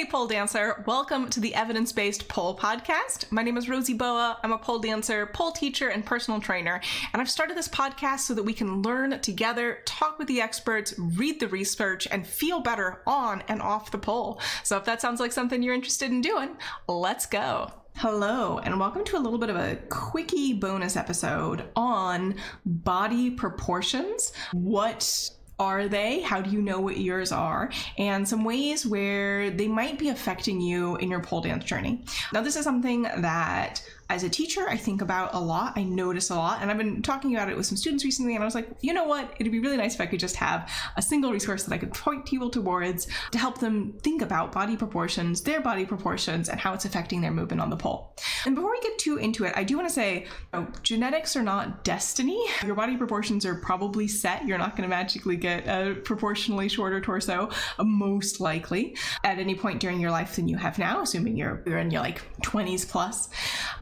Hey, pole dancer. Welcome to the Evidence Based Pole Podcast. My name is Rosy Boa. I'm a pole dancer, pole teacher, and personal trainer. And I've started this podcast so that we can learn together, talk with the experts, read the research, and feel better on and off the pole. So if that sounds like something you're interested in doing, let's go. Hello, and welcome to a little bit of a quickie bonus episode on body proportions. What are they? How do you know what yours are? And some ways where they might be affecting you in your pole dance journey. Now, this is something that as a teacher, I think about a lot. I notice a lot. And I've been talking about it with some students recently, and I was like, you know what? It'd be really nice if I could just have a single resource that I could point people towards to help them think about body proportions, their body proportions, and how it's affecting their movement on the pole. And before we get too into it, I do want to say you know, genetics are not destiny. Your body proportions are probably set. You're not going to magically get a proportionally shorter torso, uh, most likely, at any point during your life than you have now, assuming you're, you're in your like 20s plus.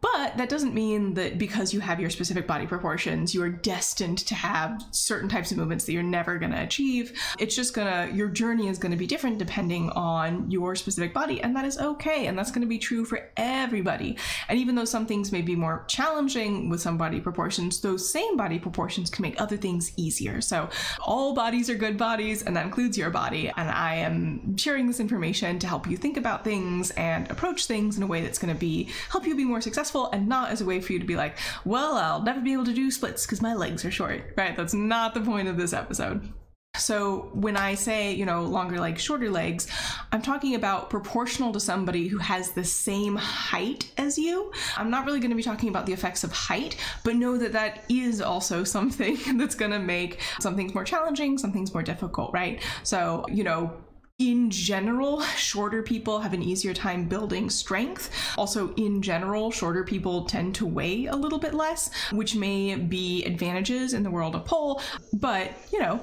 But but that doesn't mean that because you have your specific body proportions, you are destined to have certain types of movements that you're never going to achieve. It's just gonna, your journey is going to be different depending on your specific body, and that is okay. And that's going to be true for everybody. And even though some things may be more challenging with some body proportions, those same body proportions can make other things easier. So all bodies are good bodies, and that includes your body. And I am sharing this information to help you think about things and approach things in a way that's going to be help you be more successful and not as a way for you to be like, well, I'll never be able to do splits because my legs are short, right? That's not the point of this episode. So when I say, you know, longer legs, shorter legs, I'm talking about proportional to somebody who has the same height as you. I'm not really going to be talking about the effects of height, but know that that is also something that's going to make some things more challenging, some things more difficult, right? So, you know, in general, shorter people have an easier time building strength. Also, in general, shorter people tend to weigh a little bit less, which may be advantages in the world of pole, but you know,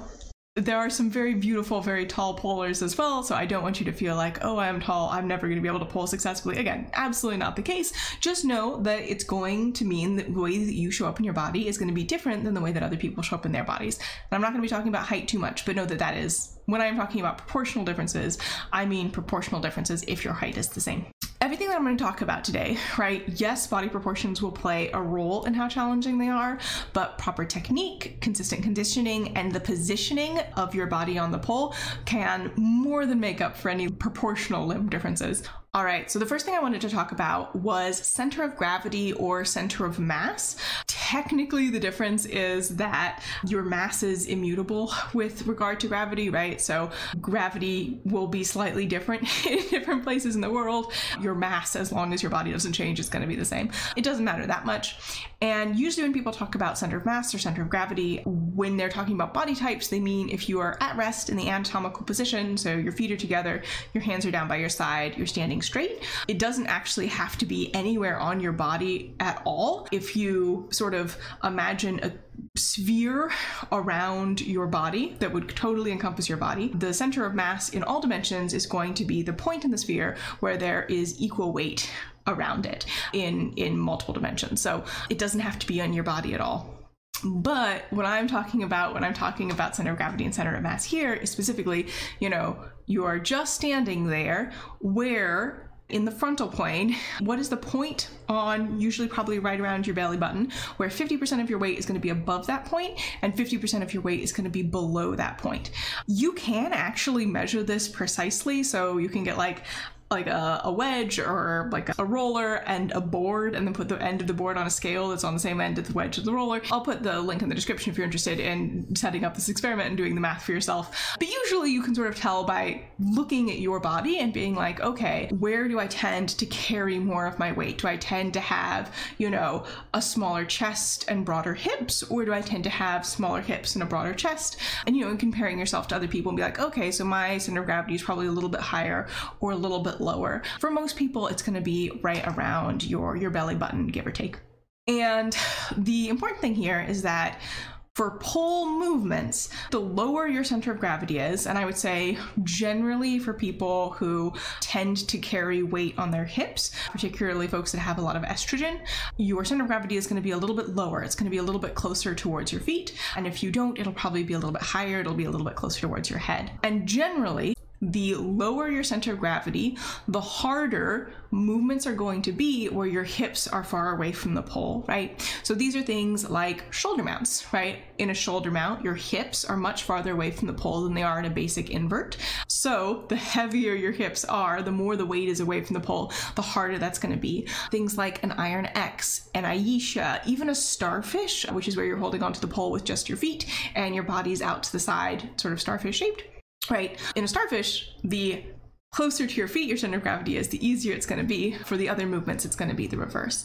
there are some very beautiful, very tall polers as well. So I don't want you to feel like, oh, I'm tall, I'm never going to be able to pole successfully. Again, absolutely not the case. Just know that it's going to mean that the way that you show up in your body is going to be different than the way that other people show up in their bodies. And I'm not going to be talking about height too much, but know that that is when I'm talking about proportional differences, I mean proportional differences if your height is the same. Everything that I'm going to talk about today, right? Yes, body proportions will play a role in how challenging they are, but proper technique, consistent conditioning, and the positioning of your body on the pole can more than make up for any proportional limb differences. All right, so the first thing I wanted to talk about was center of gravity or center of mass. Technically, the difference is that your mass is immutable with regard to gravity, right? So gravity will be slightly different in different places in the world. Your mass, as long as your body doesn't change, is going to be the same. It doesn't matter that much. And usually, when people talk about center of mass or center of gravity, when they're talking about body types, they mean if you are at rest in the anatomical position, so your feet are together, your hands are down by your side, you're standing straight. It doesn't actually have to be anywhere on your body at all. If you sort of imagine a sphere around your body that would totally encompass your body. The center of mass in all dimensions is going to be the point in the sphere where there is equal weight around it in in multiple dimensions. So it doesn't have to be on your body at all. But what I'm talking about when I'm talking about center of gravity and center of mass here is specifically, you know, you are just standing there where in the frontal plane, what is the point on usually probably right around your belly button, where 50% of your weight is going to be above that point and 50% of your weight is going to be below that point. You can actually measure this precisely, so you can get like like a, a, wedge or like a roller and a board and then put the end of the board on a scale that's on the same end as the wedge of the roller. I'll put the link in the description if you're interested in setting up this experiment and doing the math for yourself. But usually you can sort of tell by looking at your body and being like, okay, where do I tend to carry more of my weight? Do I tend to have, you know, a smaller chest and broader hips or do I tend to have smaller hips and a broader chest? And you know, and comparing yourself to other people and be like, okay, so my center of gravity is probably a little bit higher or a little bit lower. For most people, it's going to be right around your, your belly button, give or take. And the important thing here is that for pole movements, the lower your center of gravity is, and I would say generally for people who tend to carry weight on their hips, particularly folks that have a lot of estrogen, your center of gravity is going to be a little bit lower. It's going to be a little bit closer towards your feet. And if you don't, it'll probably be a little bit higher. It'll be a little bit closer towards your head. And generally, the lower your center of gravity, the harder movements are going to be where your hips are far away from the pole, right? So these are things like shoulder mounts, right? In a shoulder mount, your hips are much farther away from the pole than they are in a basic invert. So the heavier your hips are, the more the weight is away from the pole, the harder that's going to be. Things like an Iron X, an Ayesha, even a starfish, which is where you're holding onto the pole with just your feet and your body's out to the side, sort of starfish shaped right? In a starfish, the closer to your feet your center of gravity is, the easier it's going to be. For the other movements, it's going to be the reverse.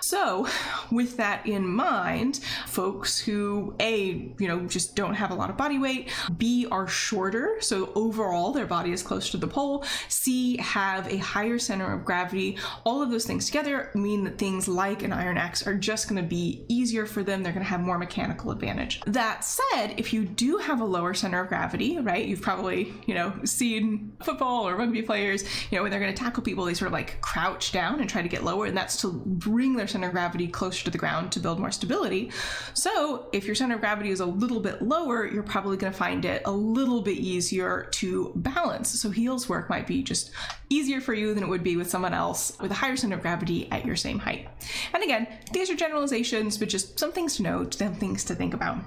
So, with that in mind, folks who A, you know, just don't have a lot of body weight, B, are shorter, so overall their body is close to the pole, C, have a higher center of gravity, all of those things together mean that things like an Iron X are just going to be easier for them. They're going to have more mechanical advantage. That said, if you do have a lower center of gravity, right, you've probably, you know, seen football or rugby players, you know, when they're going to tackle people, they sort of like crouch down and try to get lower, and that's to bring their center of gravity closer to the ground to build more stability. So, if your center of gravity is a little bit lower, you're probably going to find it a little bit easier to balance. So, heels work might be just easier for you than it would be with someone else with a higher center of gravity at your same height. And again, these are generalizations, but just some things to note, some things to think about.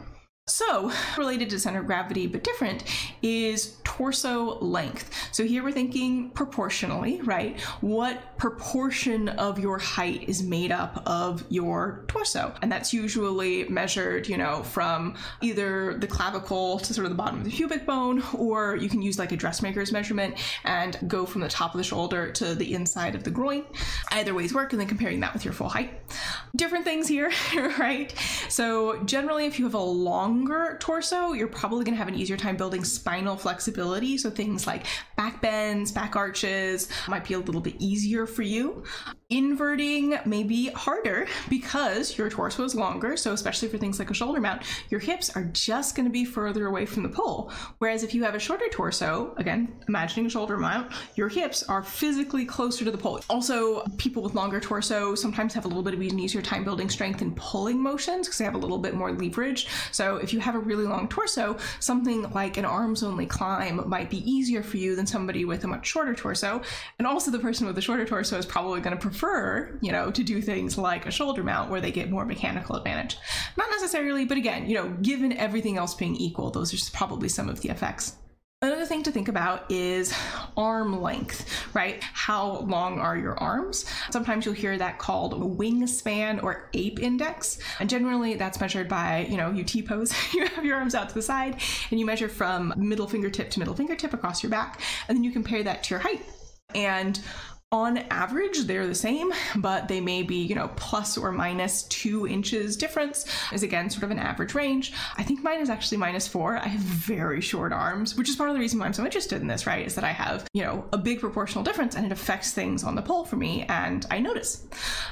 So, related to center of gravity but different is torso length. So, here we're thinking proportionally, right? What proportion of your height is made up of your torso? And that's usually measured, you know, from either the clavicle to sort of the bottom of the pubic bone, or you can use like a dressmaker's measurement and go from the top of the shoulder to the inside of the groin. Either ways work, and then comparing that with your full height. Different things here, right? So, generally, if you have a longer torso, you're probably going to have an easier time building spinal flexibility. So things like back bends, back arches might be a little bit easier for you. Inverting may be harder because your torso is longer. So especially for things like a shoulder mount, your hips are just going to be further away from the pole. Whereas if you have a shorter torso, again, imagining a shoulder mount, your hips are physically closer to the pole. Also, people with longer torso sometimes have a little bit of an easier time building strength in pulling motions because they have a little bit more leverage. So if you have a really long torso, something like an arms only climb might be easier for you than somebody with a much shorter torso. And also, the person with the shorter torso is probably going to prefer, you know, to do things like a shoulder mount where they get more mechanical advantage. Not necessarily, but again, you know, given everything else being equal, those are probably some of the effects. Another thing to think about is arm length, right? How long are your arms? Sometimes you'll hear that called wingspan or ape index. And generally that's measured by, you know, you T pose, you have your arms out to the side and you measure from middle fingertip to middle fingertip across your back. And then you compare that to your height. And on average they're the same but they may be you know plus or minus two inches difference is again sort of an average range. I think mine is actually minus four. I have very short arms which is part of the reason why i'm so interested in this right is that i have you know a big proportional difference and it affects things on the pole for me and i notice.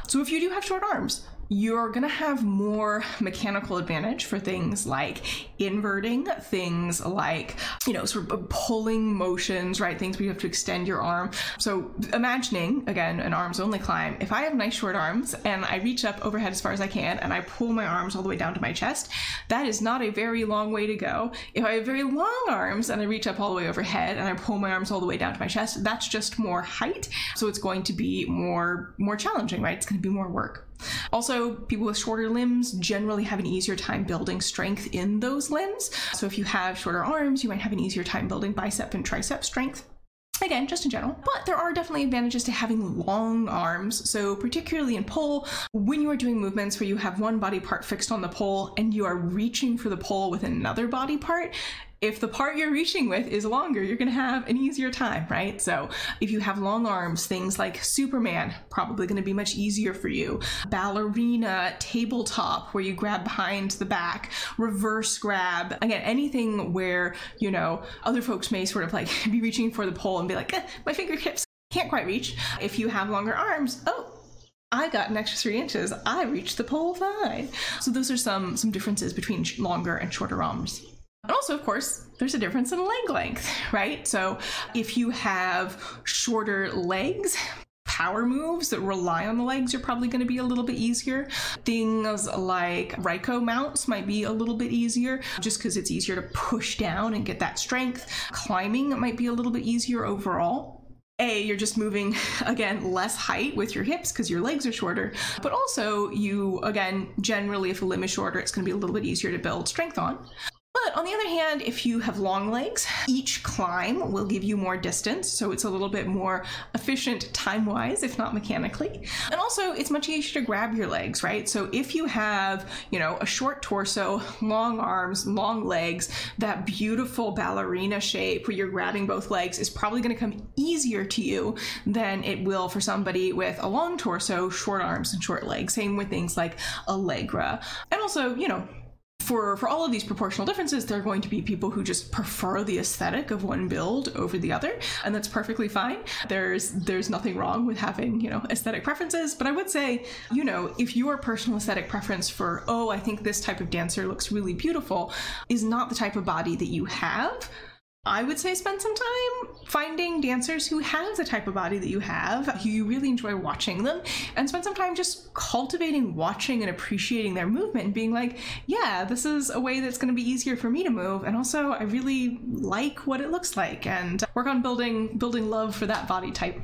So if you do have short arms you're going to have more mechanical advantage for things like inverting, things like, you know, sort of pulling motions, right? Things where you have to extend your arm. So, imagining, again, an arms only climb, if I have nice short arms and I reach up overhead as far as I can and I pull my arms all the way down to my chest, that is not a very long way to go. If I have very long arms and I reach up all the way overhead and I pull my arms all the way down to my chest, that's just more height. So, it's going to be more more challenging, right? It's going to be more work. Also, people with shorter limbs generally have an easier time building strength in those limbs. So if you have shorter arms, you might have an easier time building bicep and tricep strength. Again, just in general. But there are definitely advantages to having long arms. So, particularly in pole, when you are doing movements where you have one body part fixed on the pole and you are reaching for the pole with another body part, if the part you're reaching with is longer, you're going to have an easier time, right? So if you have long arms, things like Superman, probably going to be much easier for you. Ballerina, tabletop, where you grab behind the back, reverse grab. Again, anything where, you know, other folks may sort of like be reaching for the pole and be like, eh, my fingertips can't quite reach. If you have longer arms, oh, I got an extra three inches. I reached the pole fine. So those are some some differences between longer and shorter arms. And also, of course, there's a difference in leg length, right? So if you have shorter legs, power moves that rely on the legs are probably going to be a little bit easier. Things like Ryco mounts might be a little bit easier just because it's easier to push down and get that strength. Climbing might be a little bit easier overall. A, you're just moving again less height with your hips because your legs are shorter, but also you again generally if a limb is shorter, it's going to be a little bit easier to build strength on. But on the other hand, if you have long legs, each climb will give you more distance, so it's a little bit more efficient time wise, if not mechanically. And also, it's much easier to grab your legs, right? So if you have, you know, a short torso, long arms, long legs, that beautiful ballerina shape where you're grabbing both legs is probably going to come easier to you than it will for somebody with a long torso, short arms, and short legs. Same with things like Allegra. And also, you know, for for all of these proportional differences there are going to be people who just prefer the aesthetic of one build over the other and that's perfectly fine. There's there's nothing wrong with having you know aesthetic preferences but i would say you know if your personal aesthetic preference for oh i think this type of dancer looks really beautiful is not the type of body that you have I would say spend some time finding dancers who have the type of body that you have, who you really enjoy watching them, and spend some time just cultivating, watching, and appreciating their movement and being like, yeah, this is a way that's going to be easier for me to move. And also, I really like what it looks like and work on building building love for that body type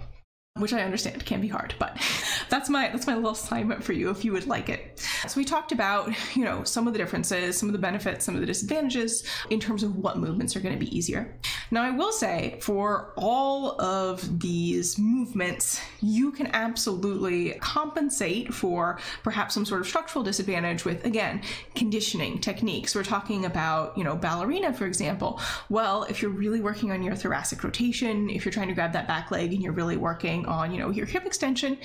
which I understand can be hard, but that's my that's my little assignment for you if you would like it. So we talked about, you know, some of the differences, some of the benefits, some of the disadvantages in terms of what movements are going to be easier. Now I will say for all of these movements, you can absolutely compensate for perhaps some sort of structural disadvantage with again, conditioning techniques. We're talking about, you know, ballerina for example. Well, if you're really working on your thoracic rotation, if you're trying to grab that back leg and you're really working on, you know, your hip extension,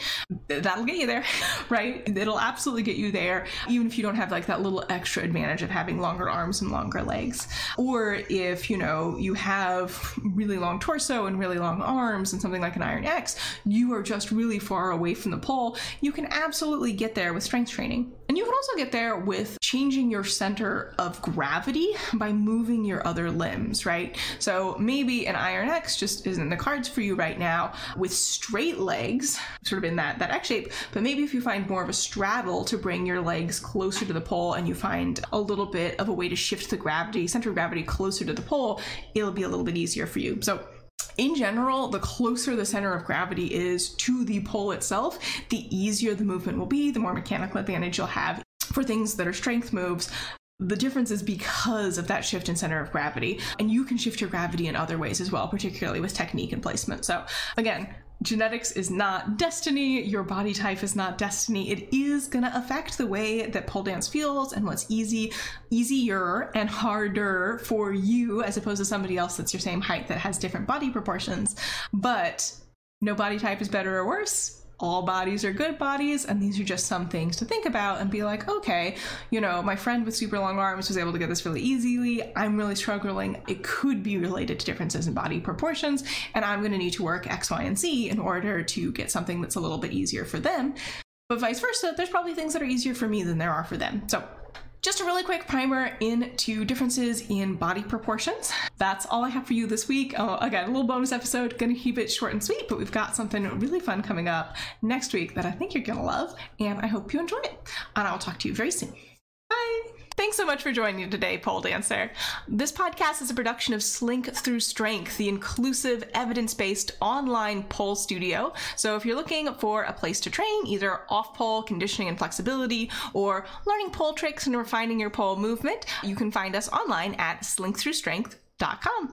that'll get you there, right? It'll absolutely get you there, even if you don't have like that little extra advantage of having longer arms and longer legs. Or if, you know, you have really long torso and really long arms and something like an Iron X, you are just really far away from the pole, you can absolutely get there with strength training. And you can also get there with changing your center of gravity by moving your other limbs, right? So maybe an Iron X just isn't the cards for you right now with straight legs, sort of in that, that X shape, but maybe if you find more of a straddle to bring your legs closer to the pole and you find a little bit of a way to shift the gravity, center of gravity closer to the pole, it'll be a little bit easier for you. So in general, the closer the center of gravity is to the pole itself, the easier the movement will be, the more mechanical advantage you'll have. For things that are strength moves, the difference is because of that shift in center of gravity. And you can shift your gravity in other ways as well, particularly with technique and placement. So, again, genetics is not destiny, your body type is not destiny. It is going to affect the way that pole dance feels and what's easy, easier and harder for you as opposed to somebody else that's your same height that has different body proportions. But no body type is better or worse all bodies are good bodies, and these are just some things to think about and be like, okay, you know, my friend with super long arms was able to get this really easily. I'm really struggling. It could be related to differences in body proportions, and I'm going to need to work X, Y, and Z in order to get something that's a little bit easier for them. But vice versa, there's probably things that are easier for me than there are for them. So just a really quick primer into differences in body proportions. That's all I have for you this week. Oh, again, a little bonus episode, gonna keep it short and sweet, but we've got something really fun coming up next week that I think you're gonna love, and I hope you enjoy it. And I'll talk to you very soon. Thanks so much for joining me today, Pole Dancer. This podcast is a production of Slink Through Strength, the inclusive, evidence based online pole studio. So if you're looking for a place to train, either off pole, conditioning and flexibility, or learning pole tricks and refining your pole movement, you can find us online at slinkthroughstrength.com.